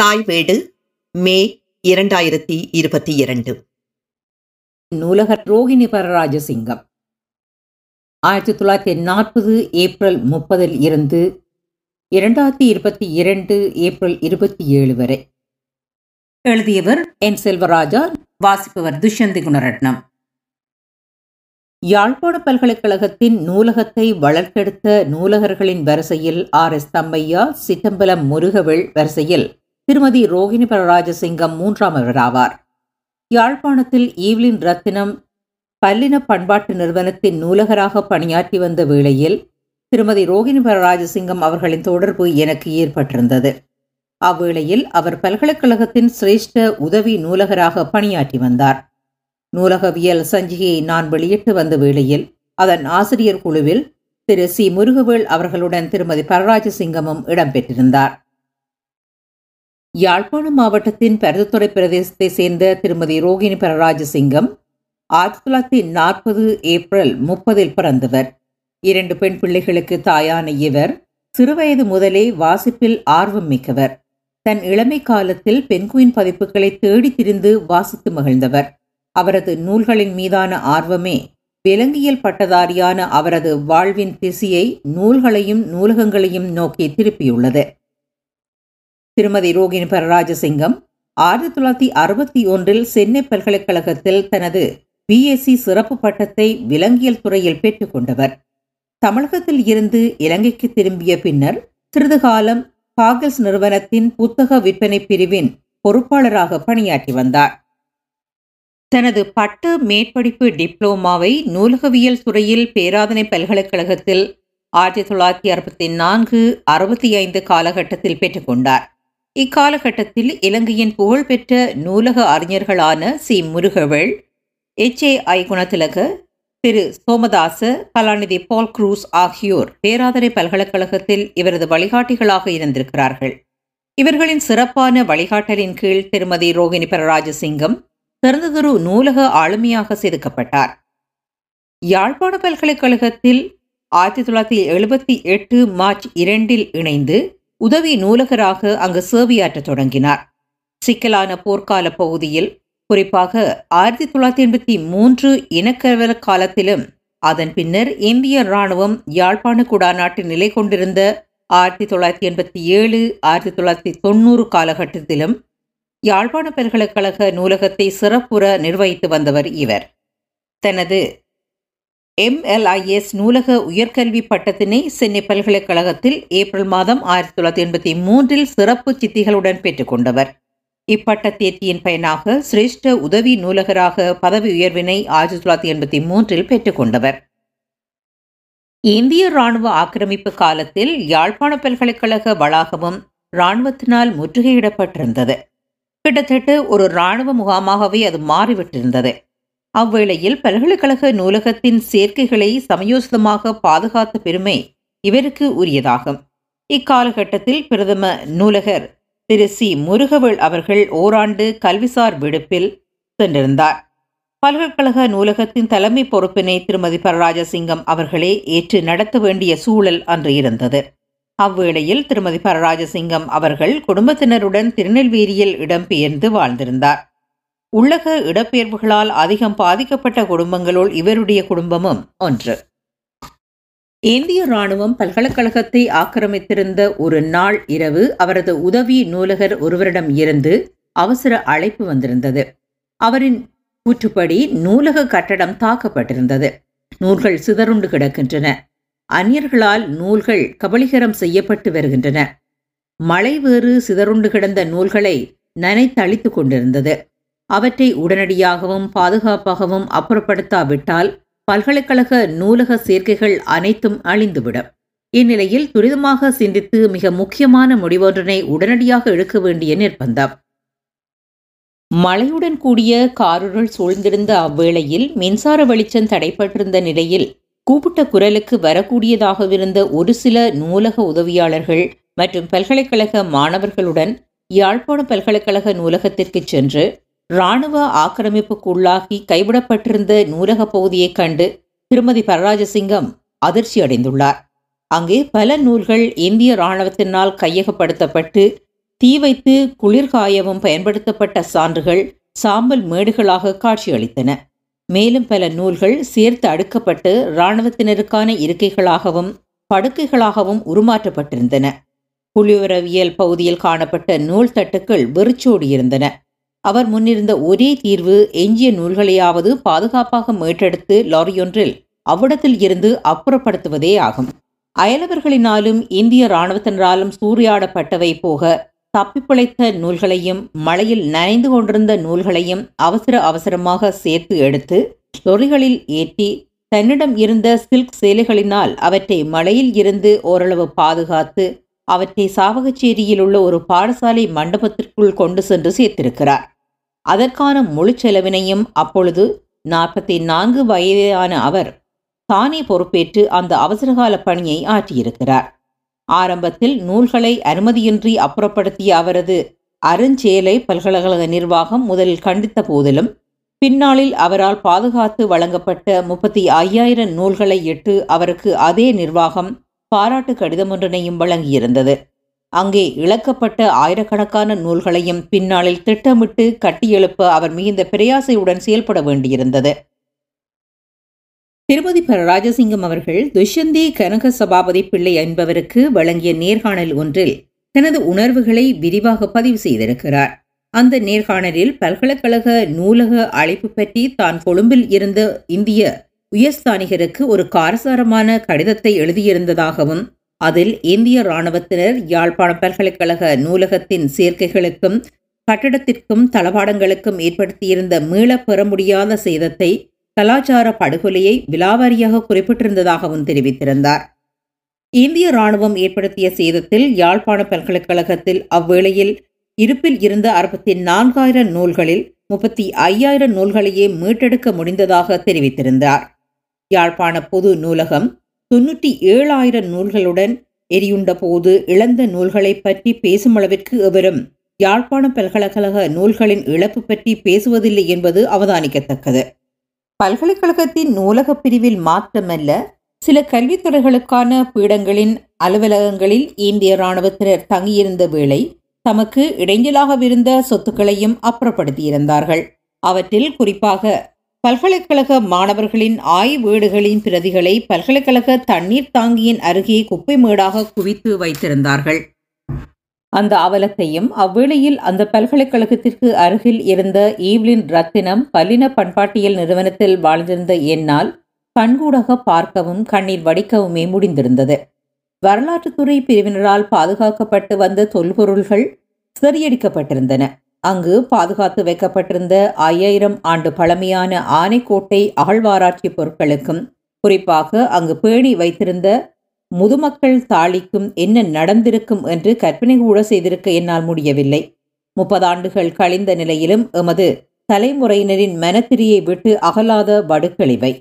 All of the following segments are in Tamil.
தாய் வீடு மே இரண்டாயிரத்தி இருபத்தி இரண்டு. நூலகர் ரோகிணி பரராஜசிங்கம் ஆயிரத்தி தொள்ளாயிரத்தி நாற்பது ஏப்ரல் முப்பதில் இருந்து இரண்டாயிரத்தி இருபத்தி இரண்டு ஏப்ரல் இருபத்தி ஏழு வரை. எழுதியவர் என் செல்வராஜா வாசிப்பவர் துஷ்யந்தி குணரட்னம். யாழ்ப்பாண பல்கலைக்கழகத்தின் நூலகத்தை வளர்த்தெடுத்த நூலகர்களின் வரிசையில் ஆர் எஸ் தம்மையா சித்தம்பலம் முருகவேள் வரிசையில் திருமதி ரோகிணி பரராஜசிங்கம் மூன்றாமவராவார் யாழ்ப்பாணத்தில் ஈவ்லின் ரத்தினம் பல்லின பண்பாட்டு நிறுவனத்தின் நூலகராக பணியாற்றி வந்த வேளையில் திருமதி ரோகிணி பரராஜசிங்கம் அவர்களின் தொடர்பு எனக்கு ஏற்பட்டிருந்தது. அவ்வேளையில் அவர் பல்கலைக்கழகத்தின் சிரேஷ்ட உதவி நூலகராக பணியாற்றி வந்தார். நூலகவியல் சஞ்சிகையை நான் வெளியிட்டு வந்த வேளையில் அதன் ஆசிரியர் குழுவில் திரு சி முருகவேள் அவர்களுடன் திருமதி பரராஜசிங்கமும் இடம்பெற்றிருந்தார் யாழ்ப்பாணம் மாவட்டத்தின் பருத்துறை பிரதேசத்தை சேர்ந்த திருமதி ரோகிணி பரராஜசிங்கம் ஆயிரத்தி தொள்ளாயிரத்தி நாற்பது ஏப்ரல் முப்பதில் பிறந்தவர். இரண்டு பெண் பிள்ளைகளுக்கு தாயான இவர் சிறுவயது முதலே வாசிப்பில் ஆர்வம் மிக்கவர். தன் இளமை காலத்தில் பெண்குயின் பதிப்புகளை தேடி திரிந்து வாசித்து மகிழ்ந்தவர். அவரது நூல்களின் மீதான ஆர்வமே விலங்கியல் பட்டதாரியான அவரது வாழ்வின் திசையை நூல்களையும் நூலகங்களையும் நோக்கி திருப்பியுள்ளது. திருமதி ரோகிணி பரராஜசிங்கம் ஆயிரத்தி தொள்ளாயிரத்தி அறுபத்தி ஒன்றில் சென்னை பல்கலைக்கழகத்தில் தனது பிஎஸ்சி சிறப்பு பட்டத்தை விலங்கியல் துறையில் பெற்றுக்கொண்டவர் தமிழகத்தில் இருந்து இலங்கைக்கு திரும்பிய பின்னர் சிறிது காலம் காகல்ஸ் நிறுவனத்தின் புத்தக விற்பனை பிரிவின் பொறுப்பாளராக பணியாற்றி வந்தார். தனது பட்ட மேற்படிப்பு டிப்ளோமாவை நூலகவியல் துறையில் பேராதனை பல்கலைக்கழகத்தில் ஆயிரத்தி தொள்ளாயிரத்தி அறுபத்தி நான்கு அறுபத்தி ஐந்து காலகட்டத்தில் பெற்றுக்கொண்டார் இக்காலகட்டத்தில் இலங்கையின் புகழ்பெற்ற நூலக அறிஞர்களான C. Murugavel H. A. I. Gunathilaka திரு. சோமதாச கலாநிதி பால் குரூஸ் ஆகியோர் பேராதரை பல்கலைக்கழகத்தில் இவரது வழிகாட்டிகளாக இருந்திருக்கிறார்கள். இவர்களின் சிறப்பான வழிகாட்டலின் கீழ் திருமதி ரோகிணி பரராஜசிங்கம் சிறந்ததொரு நூலக ஆளுமையாக செதுக்கப்பட்டார். யாழ்ப்பாண பல்கலைக்கழகத்தில் ஆயிரத்தி தொள்ளாயிரத்தி எழுபத்தி எட்டு மார்ச் இரண்டில் இணைந்து உதவி நூலகராக அங்கு சேவையாற்றத் தொடங்கினார். சிக்கலான போர்க்கால பகுதியில் குறிப்பாக ஆயிரத்தி தொள்ளாயிரத்தி எண்பத்தி மூன்று இனக்கலவர காலத்திலும் அதன் பின்னர் இந்திய இராணுவம் யாழ்ப்பாண குடாநாட்டில் நிலை கொண்டிருந்த ஆயிரத்தி தொள்ளாயிரத்தி எண்பத்தி ஏழு ஆயிரத்தி தொள்ளாயிரத்தி தொண்ணூறு காலகட்டத்திலும் யாழ்ப்பாண பல்கலைக்கழக நூலகத்தை சிறப்புற நிர்வகித்து வந்தவர் இவர். தனது எம்எல்ஐஎஸ் நூலக உயர்கல்வி பட்டத்தினை சென்னை பல்கலைக்கழகத்தில் ஏப்ரல் மாதம் ஆயிரத்தி தொள்ளாயிரத்தி எண்பத்தி மூன்றில் சிறப்பு சித்திகளுடன் பெற்றுக்கொண்டவர். இப்பட்ட தேர்ச்சியின் பயனாக சிரேஷ்ட உதவி நூலகராக பதவி உயர்வினை ஆயிரத்தி தொள்ளாயிரத்தி எண்பத்தி மூன்றில் பெற்றுக்கொண்டவர். இந்திய ராணுவ ஆக்கிரமிப்பு காலத்தில் யாழ்ப்பாண பல்கலைக்கழக வளாகமும் இராணுவத்தினால் முற்றுகையிடப்பட்டிருந்தது. கிட்டத்தட்ட ஒரு இராணுவ முகாமாகவே அது மாறிவிட்டிருந்தது. அவ்வேளையில் பல்கலைக்கழக நூலகத்தின் சேர்க்கைகளை சமயோசிதமாக பாதுகாத்த பெருமை இவருக்கு உரியதாகும். இக்காலகட்டத்தில் பிரதம நூலகர் திரு. சி. முருகவேள் அவர்கள் ஓராண்டு கல்விசார் விடுப்பில் சென்றிருந்தார். பல்கலைக்கழக நூலகத்தின் தலைமை பொறுப்பினை திருமதி பரராஜசிங்கம் அவர்களே ஏற்று நடத்த வேண்டிய சூழல் அன்று இருந்தது. அவ்வேளையில் திருமதி பரராஜசிங்கம் அவர்கள் குடும்பத்தினருடன் திருநெல்வேலியில் இடம்பெயர்ந்து வாழ்ந்திருந்தார். உள்ளக இடப்பெயர்வுகளால் அதிகம் பாதிக்கப்பட்ட குடும்பங்களுள் இவருடைய குடும்பமும் ஒன்று. இந்திய ராணுவம் பல்கலைக்கழகத்தை ஆக்கிரமித்திருந்த ஒரு நாள் இரவு அவரது உதவி நூலகர் ஒருவரிடம் இருந்து அவசர அழைப்பு வந்திருந்தது. அவரின் கூற்றுப்படி நூலக கட்டடம் தாக்கப்பட்டிருந்தது. நூல்கள் சிதறுண்டு கிடக்கின்றன. அந்நியர்களால் நூல்கள் கபலீகரம் செய்யப்பட்டு வருகின்றன. மழை வேறு சிதறுண்டு கிடந்த நூல்களை நனைத்தளித்துக் கொண்டிருந்தது. அவற்றை உடனடியாகவும் பாதுகாப்பாகவும் அப்புறப்படுத்தாவிட்டால் பல்கலைக்கழக நூலக சேர்க்கைகள் அனைத்தும் அழிந்துவிடும். இந்நிலையில் துரிதமாக சிந்தித்து மிக முக்கியமான முடிவொன்றினை உடனடியாக எடுக்க வேண்டிய நிர்பந்தம். மழையுடன் கூடிய காருருள் சூழ்ந்திருந்த அவ்வேளையில் மின்சார வெளிச்சம் தடைப்பட்டிருந்த நிலையில் கூப்பிட்ட குரலுக்கு வரக்கூடியதாகவிருந்த ஒரு சில நூலக உதவியாளர்கள் மற்றும் பல்கலைக்கழக மாணவர்களுடன் யாழ்ப்பாண பல்கலைக்கழக நூலகத்திற்கு சென்று இராணுவ ஆக்கிரமிப்புக்குள்ளாகி கைவிடப்பட்டிருந்த நூலக பகுதியைக் கண்டு திருமதி பரராஜசிங்கம் அதிர்ச்சி அடைந்துள்ளார். அங்கே பல நூல்கள் இந்திய இராணுவத்தினால் கையகப்படுத்தப்பட்டு தீ வைத்து குளிர்காயவும் பயன்படுத்தப்பட்ட சான்றுகள் சாம்பல் மேடுகளாக காட்சியளித்தன. மேலும் பல நூல்கள் சேர்த்து அடுக்கப்பட்டு இராணுவத்தினருக்கான இருக்கைகளாகவும் படுக்கைகளாகவும் உருமாற்றப்பட்டிருந்தன. புலிவரவியல் பகுதியில் காணப்பட்ட நூல் தட்டுக்கள் வெறிச்சோடியிருந்தன அவர் முன்னிருந்த ஒரே தீர்வு எஞ்சிய நூல்களையாவது பாதுகாப்பாக மீட்டெடுத்து லாரியொன்றில் அவ்விடத்தில் இருந்து அப்புறப்படுத்துவதே ஆகும். அயலவர்களினாலும் இந்திய இராணுவத்தினராலும் சூறையாடப்பட்டவை போக தப்பிப்பிழைத்த நூல்களையும் மழையில் நனைந்து கொண்டிருந்த நூல்களையும் அவசர அவசரமாக சேர்த்து எடுத்து லொரிகளில் ஏற்றி தன்னிடம் இருந்த சில்க் சேலைகளினால் அவற்றை மழையில் இருந்து ஓரளவு பாதுகாத்து அவற்றை சாவகச்சேரியில் உள்ள ஒரு பாடசாலை மண்டபத்திற்குள் கொண்டு சென்று சேர்த்திருக்கிறார். அதற்கான முழு செலவினையும் அப்பொழுது நாற்பத்தி நான்கு வயதான அவர் தானே பொறுப்பேற்று அந்த அவசரகால பணியை ஆற்றியிருக்கிறார். ஆரம்பத்தில் நூல்களை அனுமதியின்றி அப்புறப்படுத்திய அவரது அருஞ்சேலை பல்கலைக்கழக நிர்வாகம் முதலில் கண்டித்த போதிலும் பின்னாளில் அவரால் பாதுகாத்து வழங்கப்பட்ட முப்பத்தி ஐயாயிரம் நூல்களை இட்டு அவருக்கு அதே நிர்வாகம் பாராட்டு கடிதம் ஒன்றினையும் வழங்கியிருந்தது. அங்கே இழக்கப்பட்ட ஆயிரக்கணக்கான நூல்களையும் பின்னாளில் திட்டமிட்டு கட்டியெழுப்ப அவர் மிகுந்த பிரயாசையுடன் செயல்பட வேண்டியிருந்தது. திருமதி பர ராஜசிங்கம் அவர்கள் துஷ்யந்தி கனக சபாபதி பிள்ளை என்பவருக்கு வழங்கிய நேர்காணல் ஒன்றில் தனது உணர்வுகளை விரிவாக பதிவு செய்திருக்கிறார். அந்த நேர்காணலில் பல்கலைக்கழக நூலக அழைப்பு பற்றி தான் கொழும்பில் இருந்த இந்திய உயர்ஸ்தானிகருக்கு ஒரு காரசாரமான கடிதத்தை எழுதியிருந்ததாகவும் அதில் இந்திய இராணுவத்தினர் யாழ்ப்பாண பல்கலைக்கழக நூலகத்தின் சேர்க்கைகளுக்கும் கட்டடத்திற்கும் தளபாடங்களுக்கும் ஏற்படுத்தியிருந்த மீளப் பெற முடியாத சேதத்தை கலாச்சார படுகொலையை விலாவாரியாக குறிப்பிட்டிருந்ததாகவும் தெரிவித்திருந்தார். இந்திய ராணுவம் ஏற்படுத்திய சேதத்தில் யாழ்ப்பாண பல்கலைக்கழகத்தில் அவ்வேளையில் இருப்பில் இருந்த அறுபத்தி நான்காயிரம் நூல்களில் முப்பத்தி ஐயாயிரம் நூல்களையே மீட்டெடுக்க முடிந்ததாக தெரிவித்திருந்தார். யாழ்ப்பாண பொது நூலகம் தொன்னூற்றி ஏழாயிரம் நூல்களுடன் எரியுண்ட போது இழந்த நூல்களை பற்றி பேசும் அளவிற்கு எவரும் யாழ்ப்பாண பல்கலைக்கழக நூல்களின் இழப்பு பற்றி பேசுவதில்லை என்பது அவதானிக்கத்தக்கது. பல்கலைக்கழகத்தின் நூலகப் பிரிவில் மாற்றமல்ல சில கல்வித்துறைகளுக்கான பீடங்களின் அலுவலகங்களில் இந்திய இராணுவத்தினர் தங்கியிருந்த வேளை தமக்கு இடைஞ்சலாகவிருந்த சொத்துக்களையும் அப்புறப்படுத்தியிருந்தார்கள். அவற்றில் குறிப்பாக பல்கலைக்கழக மாணவர்களின் ஆய்வீடுகளின் பிரதிகளை பல்கலைக்கழக தண்ணீர் தாங்கியின் அருகே குப்பை மேடாக குவித்து வைத்திருந்தார்கள். அந்த அவலத்தையும் அவ்வேளையில் அந்த பல்கலைக்கழகத்திற்கு அருகில் இருந்த ஈவ்லின் ரத்தினம் பல்லின பண்பாட்டியல் நிறுவனத்தில் வாழ்ந்திருந்த என்னால் கண்கூடாக பார்க்கவும் கண்ணீர் வடிக்கவுமே முடிந்திருந்தது. வரலாற்றுத்துறை பிரிவினரால் பாதுகாக்கப்பட்டு வந்த தொல்பொருள்கள் சிதறியடிக்கப்பட்டிருந்தன. அங்கு பாதுகாத்து வைக்கப்பட்டிருந்த ஐயாயிரம் ஆண்டு பழமையான ஆனைக்கோட்டை அகழ்வாராய்ச்சி பொருட்களுக்கும் குறிப்பாக அங்கு பேணி வைத்திருந்த முதுமக்கள் தாளிக்கும் என்ன நடந்திருக்கும் என்று கற்பனை கூட செய்திருக்க என்னால் முடியவில்லை. முப்பதாண்டுகள் கழிந்த நிலையிலும் எமது தலைமுறையினரின் மனத்திரியை விட்டு அகலாத வடுக்களிவை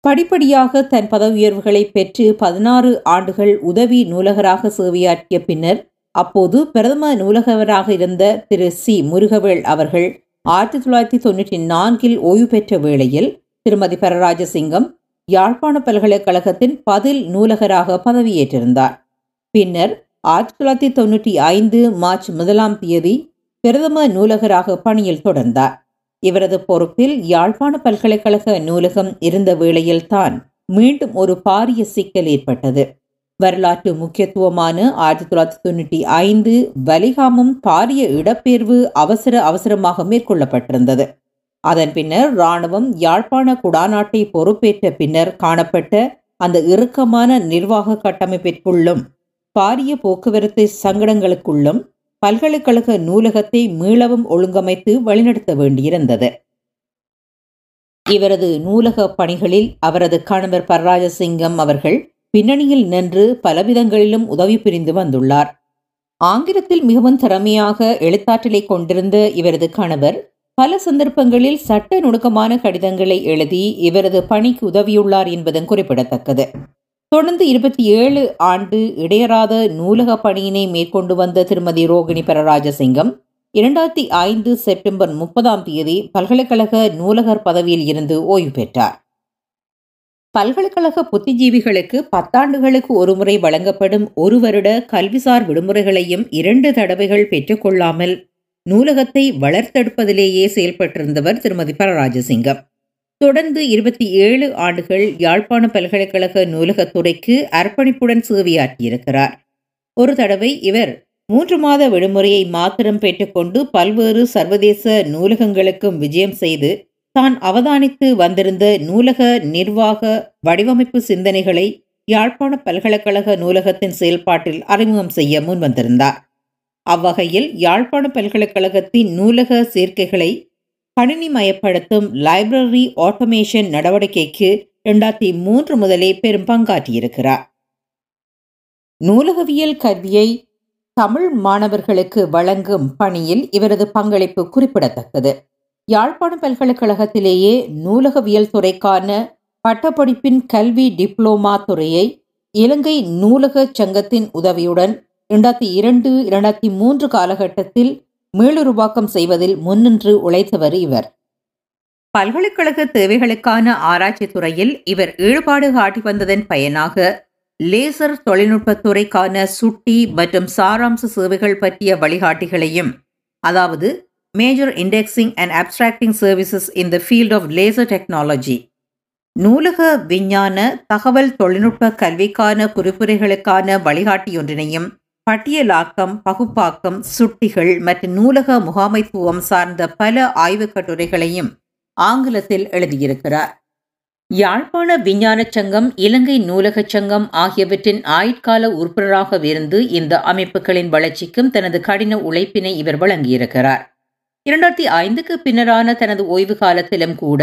படிப்படியாக தன் பதவியுயர்வுகளை பெற்று பதினாறு ஆண்டுகள் உதவி நூலகராக சேவையாற்றிய பின்னர் அப்போது பிரதம நூலகவராக இருந்த திரு. சி. முருகவேள் அவர்கள் ஆயிரத்தி தொள்ளாயிரத்தி தொண்ணூற்றி நான்கில் ஓய்வு பெற்ற வேளையில் திருமதி பரராஜசிங்கம் யாழ்ப்பாண பல்கலைக்கழகத்தின் பதில் நூலகராக பதவியேற்றிருந்தார். பின்னர் ஆயிரத்தி தொள்ளாயிரத்தி தொண்ணூற்றி ஐந்து மார்ச் முதலாம் தேதி பிரதம நூலகராக பணியில் தொடர்ந்தார். இவரது பொறுப்பில் யாழ்ப்பாண பல்கலைக்கழக நூலகம் இருந்த வேளையில்தான் மீண்டும் ஒரு பாரிய சிக்கல் ஏற்பட்டது. வரலாற்று முக்கியத்துவமான ஆயிரத்தி தொள்ளாயிரத்தி தொண்ணூற்றி ஐந்து வலிகாமம் பாரிய இடப்பெயர்வு அவசர அவசரமாக மேற்கொள்ளப்பட்டிருந்தது. அதன் பின்னர் இராணுவம் யாழ்ப்பாண குடாநாட்டை பொறுப்பேற்ற பின்னர் காணப்பட்ட அந்த இறுக்கமான நிர்வாக கட்டமைப்பிற்குள்ளும் பாரிய போக்குவரத்து சங்கடங்களுக்குள்ளும் பல்கலைக்கழக நூலகத்தை மீளவும் ஒழுங்கமைத்து வழிநடத்த வேண்டியிருந்தது. இவரது நூலக பணிகளில் அவரது கணவர் பரராஜசிங்கம் அவர்கள் பின்னணியில் நின்று பலவிதங்களிலும் உதவி புரிந்து வந்துள்ளார். ஆங்கிலத்தில் மிகவும் திறமையாக எழுத்தாற்றலை கொண்டிருந்த இவரது கணவர் பல சந்தர்ப்பங்களில் சட்ட நுணுக்கமான கடிதங்களை எழுதி இவரது பணிக்கு உதவியுள்ளார் என்பதும் குறிப்பிடத்தக்கது. தொடர்ந்து இருபத்தி ஏழு ஆண்டு இடையறாத நூலக பணியினை மேற்கொண்டு வந்த திருமதி ரோகிணி பரராஜசிங்கம் இரண்டாயிரத்தி ஐந்து செப்டம்பர் முப்பதாம் தேதி பல்கலைக்கழக நூலகர் பதவியில் இருந்து ஓய்வு பெற்றார். பல்கலைக்கழக புத்திஜீவிகளுக்கு பத்தாண்டுகளுக்கு ஒருமுறை வழங்கப்படும் ஒரு வருட கல்விசார் விடுமுறைகளையும் இரண்டு தடவைகள் பெற்றுக்கொள்ளாமல் நூலகத்தை வளர்த்தெடுப்பதிலேயே செயல்பட்டிருந்தவர் திருமதி பரராஜசிங்கம். தொடர்ந்து இருபத்தி ஏழு ஆண்டுகள் யாழ்ப்பாண பல்கலைக்கழக நூலகத்துறைக்கு அர்ப்பணிப்புடன் சேவையாற்றியிருக்கிறார். ஒரு தடவை இவர் மூன்று மாத விடுமுறையை மாத்திரம் பெற்றுக்கொண்டு பல்வேறு சர்வதேச நூலகங்களுக்கும் விஜயம் செய்து தான் அவதானித்து வந்திருந்த நூலக நிர்வாக வடிவமைப்பு சிந்தனைகளை யாழ்ப்பாண பல்கலைக்கழக நூலகத்தின் செயல்பாட்டில் அறிமுகம் செய்ய முன்வந்திருந்தார் அவ்வகையில் யாழ்ப்பாண பல்கலைக்கழகத்தின் நூலக சேர்க்கைகளை கணினிமயப்படுத்தும் லைப்ரரி ஆட்டோமேஷன் நடவடிக்கைக்கு இரண்டாயிரத்தி மூன்று முதலே பெரும் பங்காற்றியிருக்கிறார். நூலகவியல் கல்வியை தமிழ் மாணவர்களுக்கு வழங்கும் பணியில் இவரது பங்களிப்பு குறிப்பிடத்தக்கது. யாழ்ப்பாண பல்கலைக்கழகத்திலேயே நூலகவியல் துறைக்கான பட்டப்படிப்பின் கல்வி டிப்ளோமா துறையை இலங்கை நூலக சங்கத்தின் உதவியுடன் இரண்டாயிரத்தி இரண்டு இரண்டாயிரத்தி மூன்று காலகட்டத்தில் மீளுருவாக்கம் செய்வதில் முன்னின்று உழைத்தவர் இவர். பல்கலைக்கழக தேவைகளுக்கான ஆராய்ச்சி துறையில் இவர் ஈடுபாடு காட்டி வந்ததன் பயனாக லேசர் தொழில்நுட்பத்துறைக்கான சுட்டி மற்றும் சாராம்ச சேவைகள் பற்றிய வழிகாட்டிகளையும் அதாவது major indexing and abstracting services in the field of laser technology நூலக விஞ்ஞான தகவல் தொழில்நுட்ப கல்விக்கான குறிப்புரைகளுக்கான வழிகாட்டியொன்றினையும் பட்டியலாக்கம் பகுப்பாக்கம் சுட்டிகள் மற்றும் நூலக முகாமைத்துவம் சார்ந்த பல ஆய்வுக் கட்டுரைகளையும் ஆங்கிலத்தில் எழுதியிருக்கிறார். யாழ்ப்பாண விஞ்ஞான சங்கம் இலங்கை நூலகச் சங்கம் ஆகியவற்றின் ஆயுட்கால உறுப்பினராக இருந்து இந்த அமைப்புகளின் வளர்ச்சிக்கும் தனது கடின உழைப்பினை இவர் வழங்கியிருக்கிறார். இரண்டாயிரத்தி ஐந்துக்கு பின்னரான தனது ஓய்வு காலத்திலும் கூட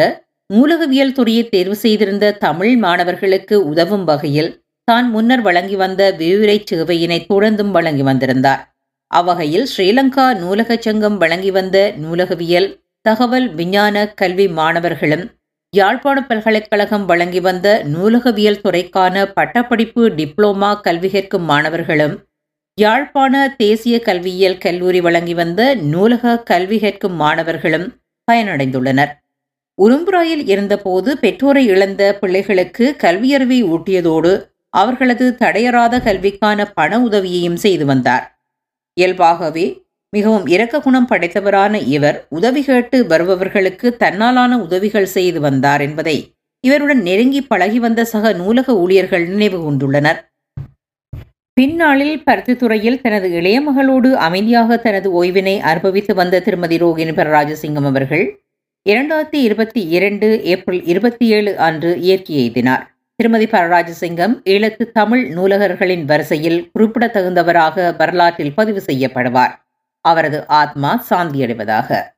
நூலகவியல் துறையை தேர்வு செய்திருந்த தமிழ் மாணவர்களுக்கு உதவும் வகையில் தான் முன்னர் வழங்கி வந்த விரிவுரை சேவையினை தொடர்ந்தும் வழங்கி வந்திருந்தார். அவ்வகையில் ஸ்ரீலங்கா நூலக சங்கம் வழங்கி வந்த நூலகவியல் தகவல் விஞ்ஞான கல்வி மாணவர்களும் யாழ்ப்பாண பல்கலைக்கழகம் வழங்கி வந்த நூலகவியல் துறைக்கான பட்டப்படிப்பு டிப்ளோமா கல்வி கேட்கும் மாணவர்களும் யாழ்ப்பாண தேசிய கல்வியியல் கல்லூரி வழங்கி வந்த நூலக கல்வி கற்கும் மாணவர்களும் பயனடைந்துள்ளனர். உரும்புராயில் இருந்தபோது பெற்றோரை இழந்த பிள்ளைகளுக்கு கல்வியறிவை ஊட்டியதோடு அவர்களது தடையறாத கல்விக்கான பண உதவியையும் செய்து வந்தார். இயல்பாகவே மிகவும் இரக்க குணம் படைத்தவரான இவர் உதவி கேட்டு வருபவர்களுக்கு தன்னாலான உதவிகள் செய்து வந்தார் என்பதை இவருடன் நெருங்கி பழகி வந்த சக நூலக ஊழியர்கள் நினைவு கொண்டுள்ளனர் பின்னாளில் பருத்தித்துறையில் தனது இளைய மகளோடு அமைதியாக தனது ஓய்வினை அனுபவித்து வந்த திருமதி ரோகிணி பரராஜசிங்கம் அவர்கள் இரண்டாயிரத்தி இருபத்தி இரண்டு ஏப்ரல் இருபத்தி ஏழு அன்று இயற்கை எய்தினார். திருமதி பரராஜசிங்கம் ஈழத்து தமிழ் நூலகர்களின் வரிசையில் குறிப்பிடத்தகுந்தவராக வரலாற்றில் பதிவு செய்யப்படுவார். அவரது ஆத்மா சாந்தியடைவதாக.